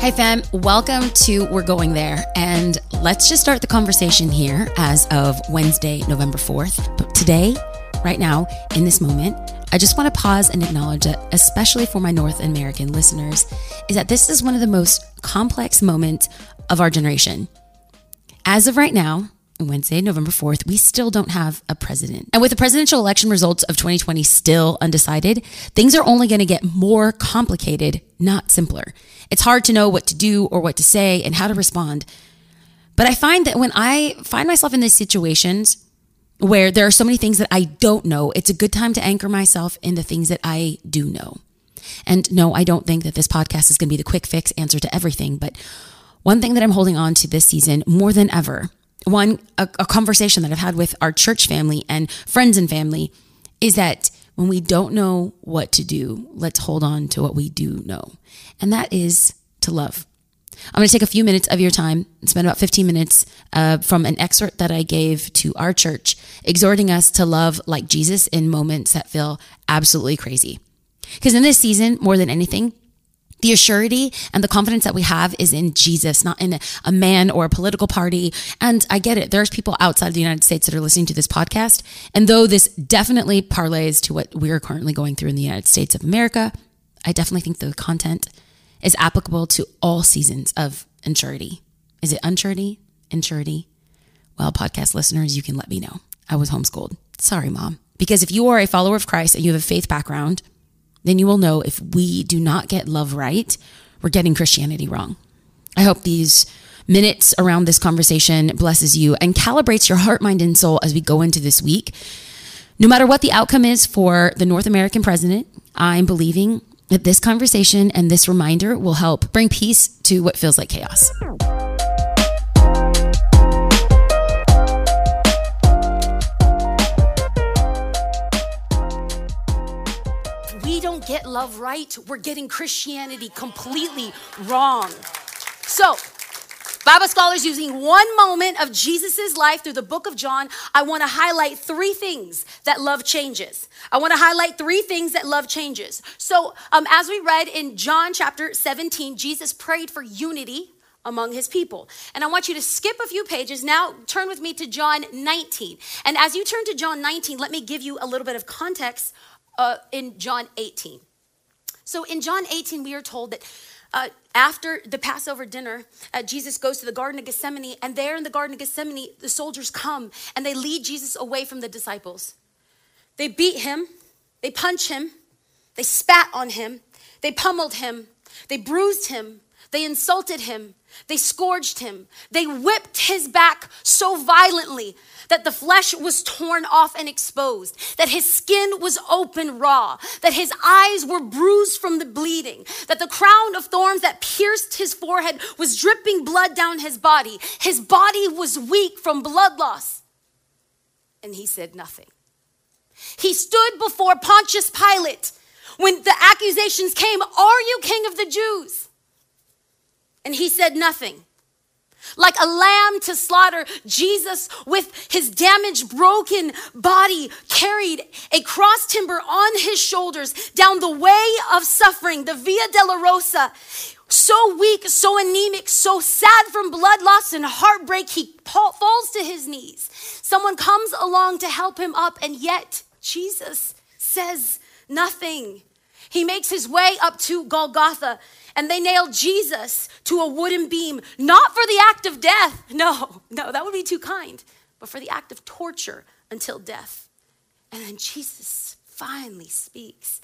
Hi, fam. Welcome to We're Going There. And let's just start the conversation here as of Wednesday, November 4th. But today, right now, in this moment, I just want to pause and acknowledge that, especially for my North American listeners, is that this is one of the most complex moments of our generation. As of right now, Wednesday, November 4th, we still don't have a president. And with the presidential election results of 2020 still undecided, things are only going to get more complicated, not simpler. It's hard to know what to do or what to say and how to respond. But I find that when I find myself in these situations where there are so many things that I don't know, it's a good time to anchor myself in the things that I do know. And no, I don't think that this podcast is going to be the quick fix answer to everything. But one thing that I'm holding on to this season more than ever one a, a, conversation that I've had with our church family and friends and family is that when we don't know what to do, let's hold on to what we do know. And that is to love. I'm going to take a few minutes of your time and spend about 15 minutes uh, from an excerpt that I gave to our church, exhorting us to love like Jesus in moments that feel absolutely crazy. Because in this season, more than anything, the assurity and the confidence that we have is in Jesus, not in a man or a political party. And I get it. There's people outside of the United States that are listening to this podcast. And though this definitely parlays to what we're currently going through in the United States of America, I definitely think the content is applicable to all seasons of insurity. Is it unsurety? Insurity? Well, podcast listeners, you can let me know. I was homeschooled. Sorry, mom. Because if you are a follower of Christ and you have a faith background, then you will know if we do not get love right, we're getting Christianity wrong. I hope these minutes around this conversation blesses you and calibrates your heart, mind, and soul as we go into this week. No matter what the outcome is for the North American president, I'm believing that this conversation and this reminder will help bring peace to what feels like chaos. Get love right, we're getting Christianity completely wrong. So, Bible scholars using one moment of Jesus' life through the book of John, I want to highlight three things that love changes. I want to highlight three things that love changes. So, um, as we read in John chapter 17, Jesus prayed for unity among his people. And I want you to skip a few pages. Now turn with me to John 19. And as you turn to John 19, let me give you a little bit of context uh, in John 18. So in John 18, we are told that uh, after the Passover dinner, uh, Jesus goes to the Garden of Gethsemane, and there in the Garden of Gethsemane, the soldiers come and they lead Jesus away from the disciples. They beat him, they punch him, they spat on him, they pummeled him, they bruised him, they insulted him, they scourged him, they whipped his back so violently that the flesh was torn off and exposed, that his skin was open raw, that his eyes were bruised from the bleeding, that the crown of thorns that pierced his forehead was dripping blood down his body. His body was weak from blood loss. And he said nothing. He stood before Pontius Pilate when the accusations came Are you king of the Jews? And he said nothing. Like a lamb to slaughter, Jesus, with his damaged, broken body, carried a cross timber on his shoulders down the way of suffering, the Via Dolorosa. So weak, so anemic, so sad from blood loss and heartbreak, he falls to his knees. Someone comes along to help him up, and yet Jesus says nothing. He makes his way up to Golgotha and they nailed Jesus to a wooden beam, not for the act of death. No, no, that would be too kind, but for the act of torture until death. And then Jesus finally speaks.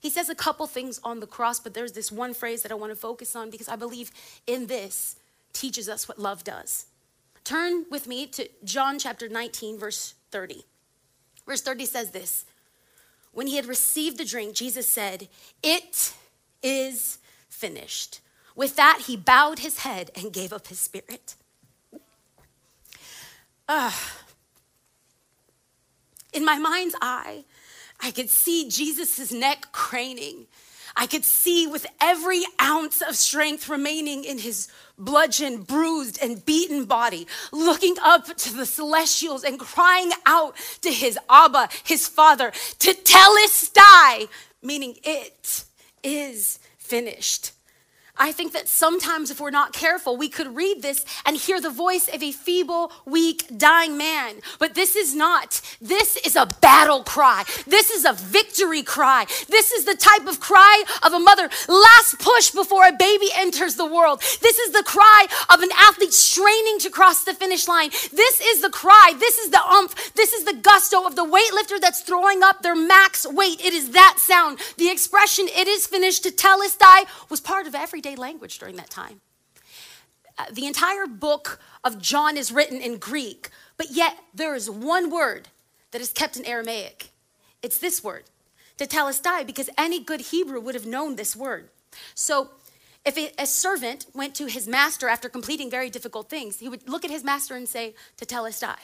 He says a couple things on the cross, but there's this one phrase that I want to focus on because I believe in this teaches us what love does. Turn with me to John chapter 19, verse 30. Verse 30 says this When he had received the drink, Jesus said, It is finished. With that, he bowed his head and gave up his spirit. Uh, in my mind's eye, I could see Jesus' neck craning. I could see with every ounce of strength remaining in his bludgeoned, bruised, and beaten body, looking up to the celestials and crying out to his Abba, his father, Tetelestai, meaning it is finished. I think that sometimes, if we're not careful, we could read this and hear the voice of a feeble, weak, dying man. But this is not. This is a battle cry. This is a victory cry. This is the type of cry of a mother, last push before a baby enters the world. This is the cry of an athlete straining to cross the finish line. This is the cry. This is the umph. This is the gusto of the weightlifter that's throwing up their max weight. It is that sound. The expression, it is finished, tetelestai, was part of everyday everyday language during that time. Uh, the entire book of John is written in Greek, but yet there is one word that is kept in Aramaic. It's this word, tetelestai, because any good Hebrew would have known this word. So if a, servant went to his master after completing very difficult things, he would look at his master and say, tetelestai,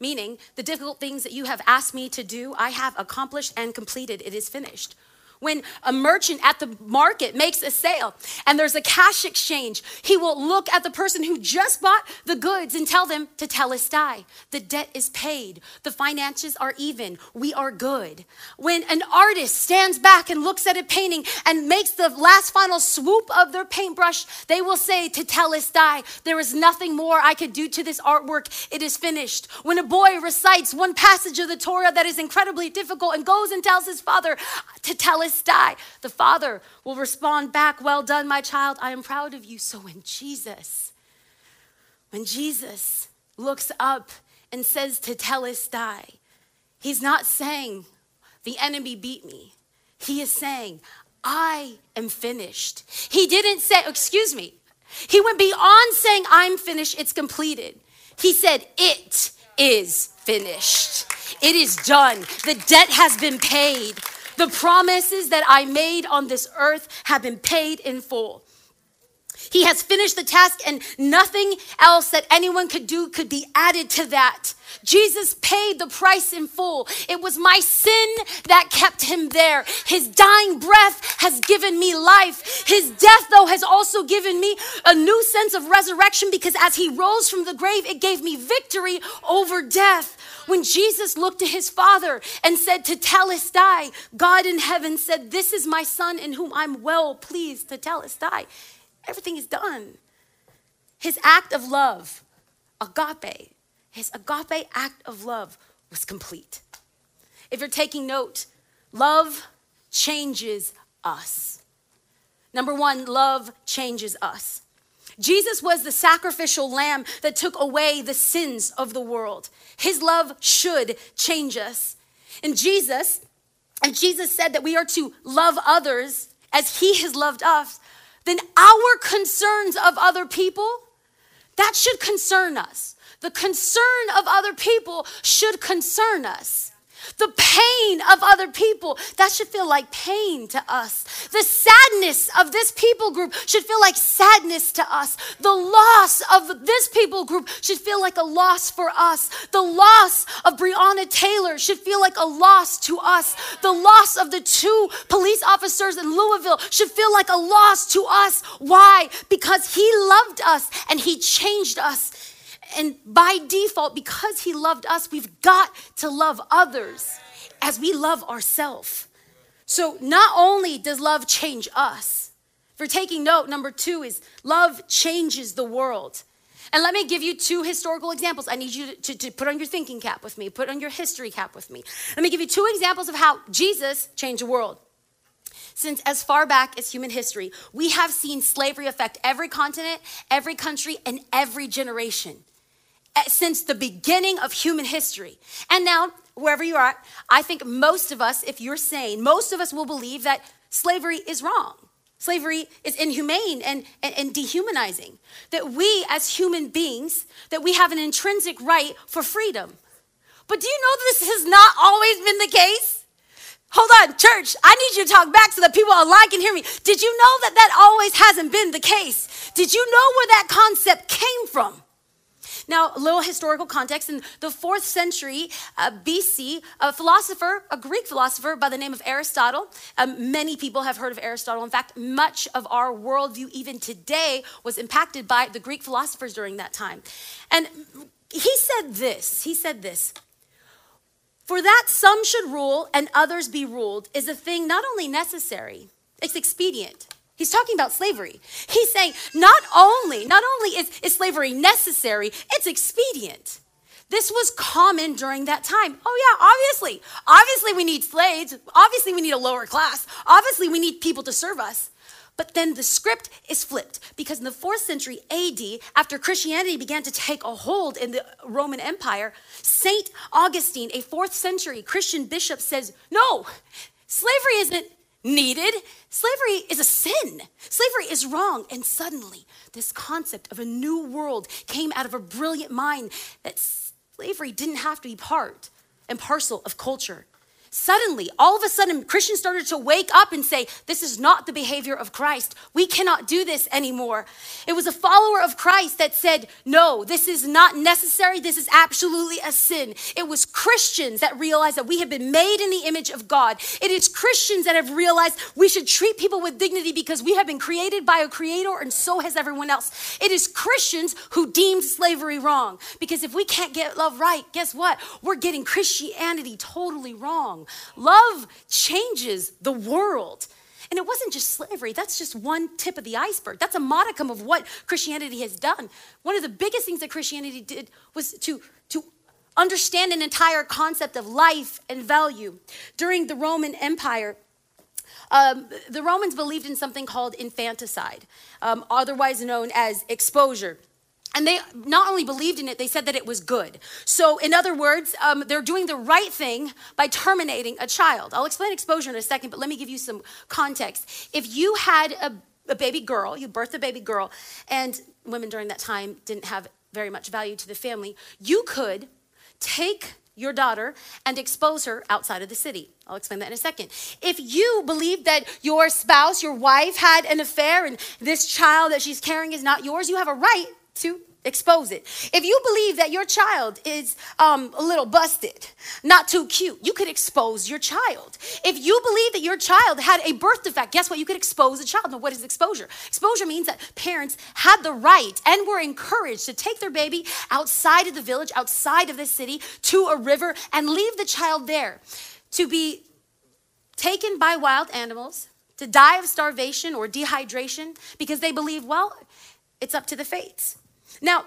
meaning the difficult things that you have asked me to do, I have accomplished and completed. It is finished. When a merchant at the market makes a sale and there's a cash exchange, he will look at the person who just bought the goods and tell them tetelestai. The debt is paid. The finances are even. We are good. When an artist stands back and looks at a painting and makes the last final swoop of their paintbrush, they will say tetelestai. There is nothing more I could do to this artwork. It is finished. When a boy recites one passage of the Torah that is incredibly difficult and goes and tells his father die. The father will respond back, Well done, my child. I am proud of you. So when Jesus, when Jesus looks up and says tetelestai, he's not saying, The enemy beat me. He is saying, I am finished. He didn't say, excuse me, he went beyond saying, I'm finished, it's completed. He said, It is finished. It is done. The debt has been paid. The promises that I made on this earth have been paid in full. He has finished the task, and nothing else that anyone could do could be added to that. Jesus paid the price in full. It was my sin that kept him there. His dying breath has given me life. His death, though, has also given me a new sense of resurrection because as he rose from the grave, it gave me victory over death. When Jesus looked to his Father and said, Tetelestai, God in heaven said, This is my Son in whom I'm well pleased, Tetelestai. Everything is done. His act of love, agape, his agape act of love was complete. If you're taking note, love changes us. Number one, love changes us. Jesus was the sacrificial lamb that took away the sins of the world. His love should change us. And Jesus, and Jesus said that we are to love others as he has loved us, then our concerns of other people, that should concern us. The concern of other people should concern us. The pain of other people, that should feel like pain to us. The sadness of this people group should feel like sadness to us. The loss of this people group should feel like a loss for us. The loss of Breonna Taylor should feel like a loss to us. The loss of the two police officers in Louisville should feel like a loss to us. Why? Because he loved us and he changed us and by default, because he loved us, we've got to love others as we love ourselves. So not only does love change us, for taking note, number two is love changes the world. And let me give you two historical examples. I need you to, to, to, put on your thinking cap with me, put on your history cap with me. Let me give you two examples of how Jesus changed the world. Since as far back as human history, we have seen slavery affect every continent, every country, and every generation. Eh, since the beginning of human history. And now, wherever you are, I think most of us, if you're sane, most of us will believe that slavery is wrong. Slavery is inhumane and, and, and, dehumanizing. That we, as human beings, that we have an intrinsic right for freedom. But do you know this has not always been the case? Hold on, church, I need you to talk back so that people online can hear me. Did you know that that always hasn't been the case? Did you know where that concept came from? Now, a little historical context in the fourth century uh, BC, a philosopher, a Greek philosopher by the name of Aristotle, um, many people have heard of Aristotle. In fact, much of our worldview, even today, was impacted by the Greek philosophers during that time. And he said this he said this. For that some should rule and others be ruled is a thing not only necessary, it's expedient. He's talking about slavery. He's saying not only, not only is, is slavery necessary, it's expedient. This was common during that time. Oh, yeah, obviously. Obviously, we need slaves. Obviously, we need a lower class. Obviously, we need people to serve us. But then the script is flipped because in the fourth century AD, after Christianity began to take a hold in the Roman Empire, Saint Augustine, a fourth century Christian bishop, says, No, slavery isn't needed. Slavery is a sin. Slavery is wrong. And suddenly, this concept of a new world came out of a brilliant mind that slavery didn't have to be part and parcel of culture. Suddenly, all of a sudden, Christians started to wake up and say, This is not the behavior of Christ. We cannot do this anymore. It was a follower of Christ that said, No, this is not necessary. This is absolutely a sin. It was Christians that realized that we have been made in the image of God. It is Christians that have realized we should treat people with dignity because we have been created by a creator and so has everyone else. It is Christians who deemed slavery wrong because if we can't get love right, guess what? We're getting Christianity totally wrong wrong. Love changes the world. And it wasn't just slavery, that's just one tip of the iceberg. That's a modicum of what Christianity has done. One of the biggest things that Christianity did was to, to understand an entire concept of life and value. During the Roman Empire, um, the Romans believed in something called infanticide, um, otherwise known as exposure. And they not only believed in it, they said that it was good. So, in other words, um, they're doing the right thing by terminating a child. I'll explain exposure in a second, but let me give you some context. If you had a, a baby girl, you birthed a baby girl, and women during that time didn't have very much value to the family, you could take your daughter and expose her outside of the city. I'll explain that in a second. If you believe that your spouse, your wife, had an affair and this child that she's carrying is not yours, you have a right to expose it. If you believe that your child is um, a little busted, not too cute, you could expose your child. If you believe that your child had a birth defect, guess what? You could expose a child. Now, what is exposure? Exposure means that parents had the right and were encouraged to take their baby outside of the village, outside of the city, to a river, and leave the child there to be taken by wild animals, to die of starvation or dehydration, because they believe, well, it's up to the fates. Now,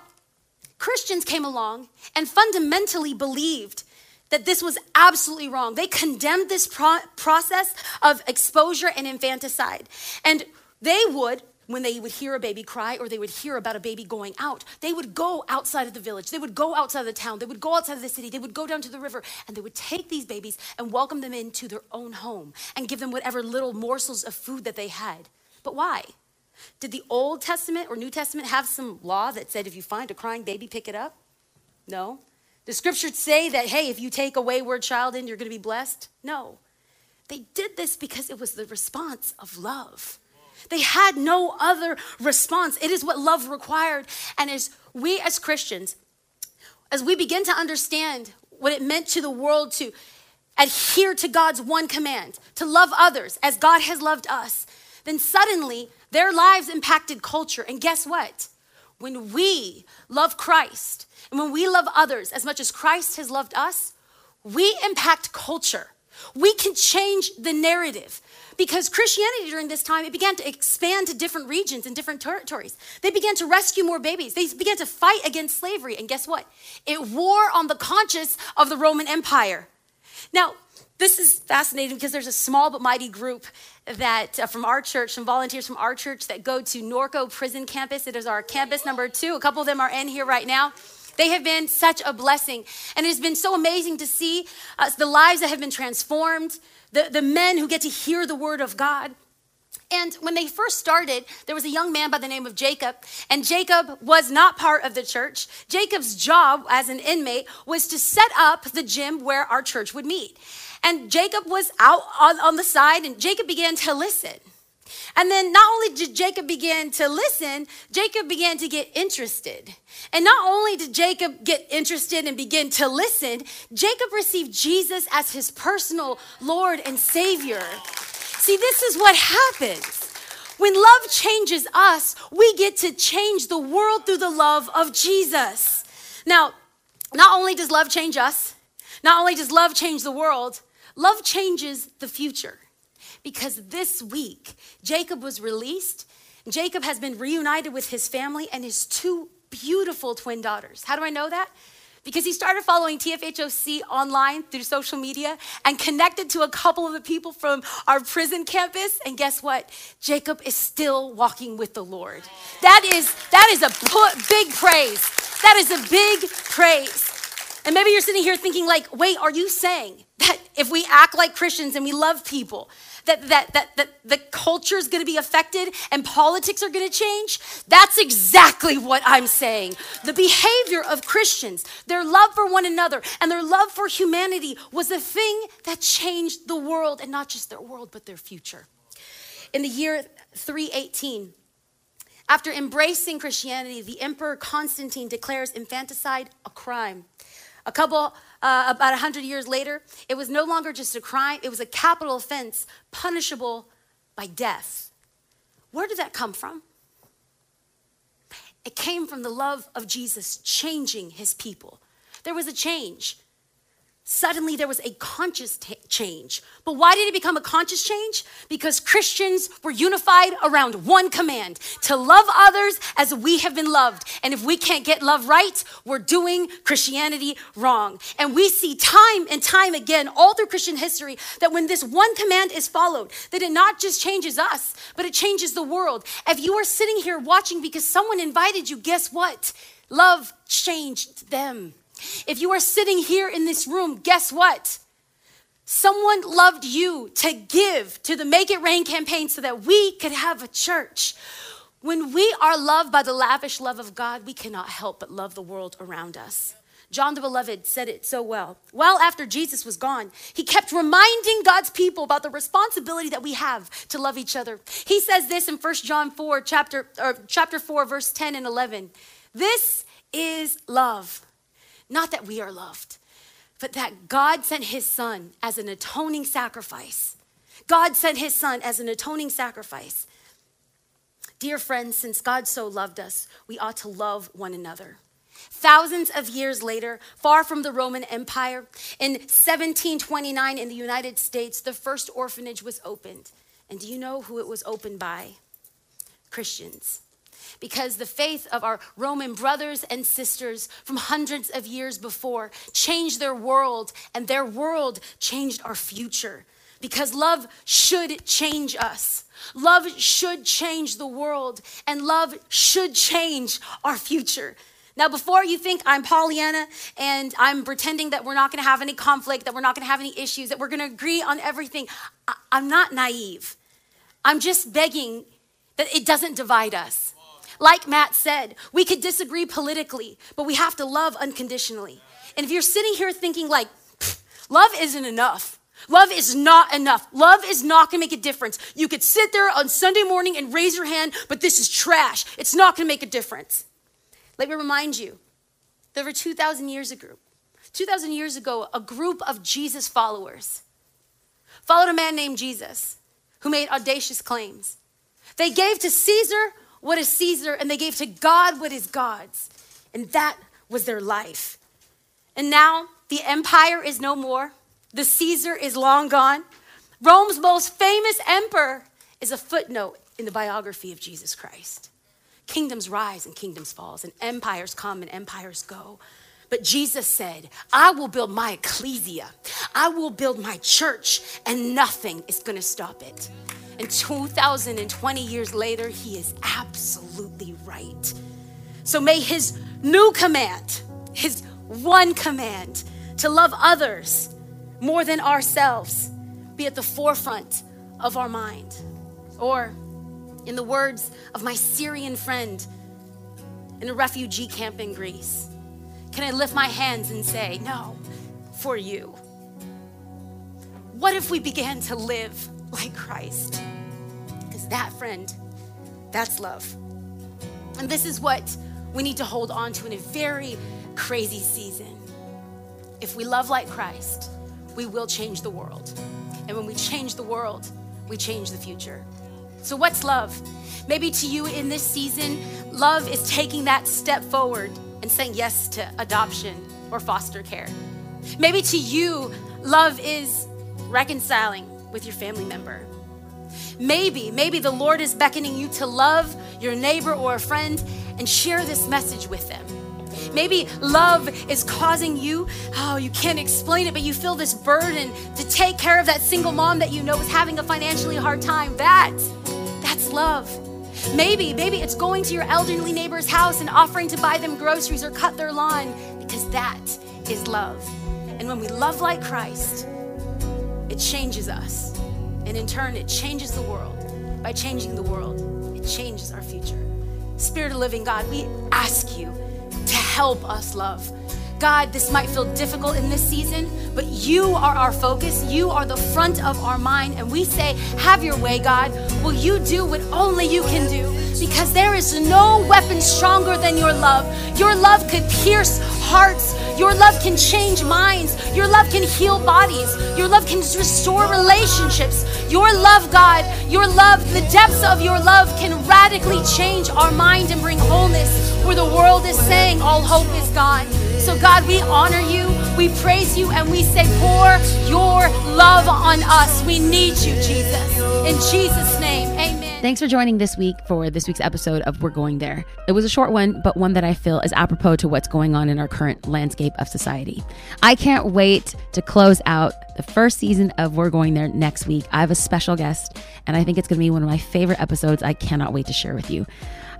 Christians came along and fundamentally believed that this was absolutely wrong. They condemned this pro- process of exposure and infanticide. And they would, when they would hear a baby cry or they would hear about a baby going out, they would go outside of the village. They would go outside of the town. They would go outside of the city. They would go down to the river and they would take these babies and welcome them into their own home and give them whatever little morsels of food that they had. But why? Did the Old Testament or New Testament have some law that said if you find a crying baby, pick it up? No. The scriptures say that, hey, if you take a wayward child in, you're going to be blessed? No. They did this because it was the response of love. They had no other response. It is what love required. And as we as Christians, as we begin to understand what it meant to the world to adhere to God's one command, to love others as God has loved us, then suddenly their lives impacted culture. And guess what? When we love Christ and when we love others as much as Christ has loved us, we impact culture. We can change the narrative because Christianity during this time it began to expand to different regions and different territories. They began to rescue more babies. They began to fight against slavery and guess what? It wore on the conscience of the Roman Empire. Now, this is fascinating because there's a small but mighty group that uh, from our church, some volunteers from our church that go to Norco Prison Campus. It is our campus number two. A couple of them are in here right now. They have been such a blessing. And it has been so amazing to see uh, the lives that have been transformed, the, the men who get to hear the word of God. And when they first started, there was a young man by the name of Jacob, and Jacob was not part of the church. Jacob's job as an inmate was to set up the gym where our church would meet. And Jacob was out on, on the side, and Jacob began to listen. And then not only did Jacob begin to listen, Jacob began to get interested. And not only did Jacob get interested and begin to listen, Jacob received Jesus as his personal Lord and Savior. See, this is what happens. When love changes us, we get to change the world through the love of Jesus. Now, not only does love change us, not only does love change the world, Love changes the future Because this week, Jacob was released. Jacob has been reunited with his family and his two beautiful twin daughters. How do I know that? because he started following TFHOC online through social media and connected to a couple of the people from our prison campus. And guess what? Jacob is still walking with the Lord. That is that is a big praise. That is a big praise. And maybe you're sitting here thinking like, "Wait, are you saying that if we act like Christians and we love people, that, that, that, that the culture is going to be affected and politics are going to change? That's exactly what I'm saying. The behavior of Christians, their love for one another, and their love for humanity was the thing that changed the world, and not just their world, but their future. In the year 318, after embracing Christianity, the Emperor Constantine declares infanticide a crime. A couple uh, about 100 years later, it was no longer just a crime, it was a capital offense punishable by death. Where did that come from? It came from the love of Jesus changing his people. There was a change. Suddenly, there was a conscious t- change. But why did it become a conscious change? Because Christians were unified around one command to love others as we have been loved. And if we can't get love right, we're doing Christianity wrong. And we see time and time again, all through Christian history, that when this one command is followed, that it not just changes us, but it changes the world. If you are sitting here watching because someone invited you, guess what? Love changed them. If you are sitting here in this room, guess what? Someone loved you to give to the Make It Rain campaign so that we could have a church. When we are loved by the lavish love of God, we cannot help but love the world around us. John the Beloved said it so well. Well, after Jesus was gone, he kept reminding God's people about the responsibility that we have to love each other. He says this in 1 John 4, chapter, or chapter 4, verse 10 and 11. This is love not that we are loved, but that God sent his son as an atoning sacrifice. God sent his son as an atoning sacrifice. Dear friends, since God so loved us, we ought to love one another. Thousands of years later, far from the Roman Empire, in 1729 in the United States, the first orphanage was opened. And do you know who it was opened by? Christians because the faith of our Roman brothers and sisters from hundreds of years before changed their world, and their world changed our future. Because love should change us. Love should change the world, and love should change our future. Now, before you think I'm Pollyanna and I'm pretending that we're not gonna have any conflict, that we're not gonna have any issues, that we're gonna agree on everything, I- am not naive. I'm just begging that it doesn't divide us. Like Matt said, we could disagree politically, but we have to love unconditionally. And if you're sitting here thinking, like, love isn't enough, Love is not enough. Love is not gonna make a difference. You could sit there on Sunday morning and raise your hand, but this is trash. It's not gonna make a difference. Let me remind you, there were 2,000 years ago, 2,000 years ago, a group of Jesus followers followed a man named Jesus who made audacious claims. They gave to Caesar what is Caesar, and they gave to God what is God's. And that was their life. And now the empire is no more, the Caesar is long gone. Rome's most famous emperor is a footnote in the biography of Jesus Christ. Kingdoms rise and kingdoms falls, and empires come and empires go. But Jesus said, I will build my ecclesia. I will build my church, and nothing is going to stop it. And 2020 years later, he is absolutely right. So may his new command, his one command to love others more than ourselves, be at the forefront of our mind. Or, in the words of my Syrian friend in a refugee camp in Greece, can I lift my hands and say, No, for you? What if we began to live like Christ. Because that, friend, that's love. And this is what we need to hold on to in a very crazy season. If we love like Christ, we will change the world. And when we change the world, we change the future. So, what's love? Maybe to you in this season, love is taking that step forward and saying yes to adoption or foster care. Maybe to you, love is reconciling with your family member. Maybe, maybe the Lord is beckoning you to love your neighbor or a friend and share this message with them. Maybe love is causing you, oh, you can't explain it, but you feel this burden to take care of that single mom that you know is having a financially hard time. That, that's love. Maybe, maybe it's going to your elderly neighbor's house and offering to buy them groceries or cut their lawn because that is love. And when we love like Christ, changes us. And in turn, it changes the world. By changing the world, it changes our future. Spirit of living God, we ask you to help us love. God, this might feel difficult in this season, but you are our focus. You are the front of our mind. And we say, Have your way, God. Will you do what only you can do? Because there is no weapon stronger than your love. Your love could pierce hearts. Your love can change minds. Your love can heal bodies. Your love can restore relationships. Your love, God, your love, the depths of your love can radically change our mind and bring wholeness where the world is saying all hope is gone. So, God, we honor you, we praise you, and we say, pour your love on us. We need you, Jesus. In Jesus' name. Thanks for joining this week for this week's episode of We're Going There. It was a short one, but one that I feel is apropos to what's going on in our current landscape of society. I can't wait to close out the first season of We're Going There next week. I have a special guest, and I think it's going to be one of my favorite episodes. I cannot wait to share with you.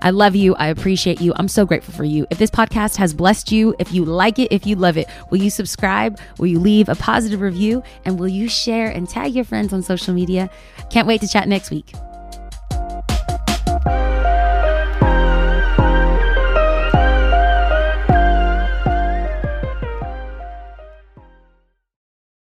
I love you. I appreciate you. I'm so grateful for you. If this podcast has blessed you, if you like it, if you love it, will you subscribe? Will you leave a positive review? And will you share and tag your friends on social media? Can't wait to chat next week.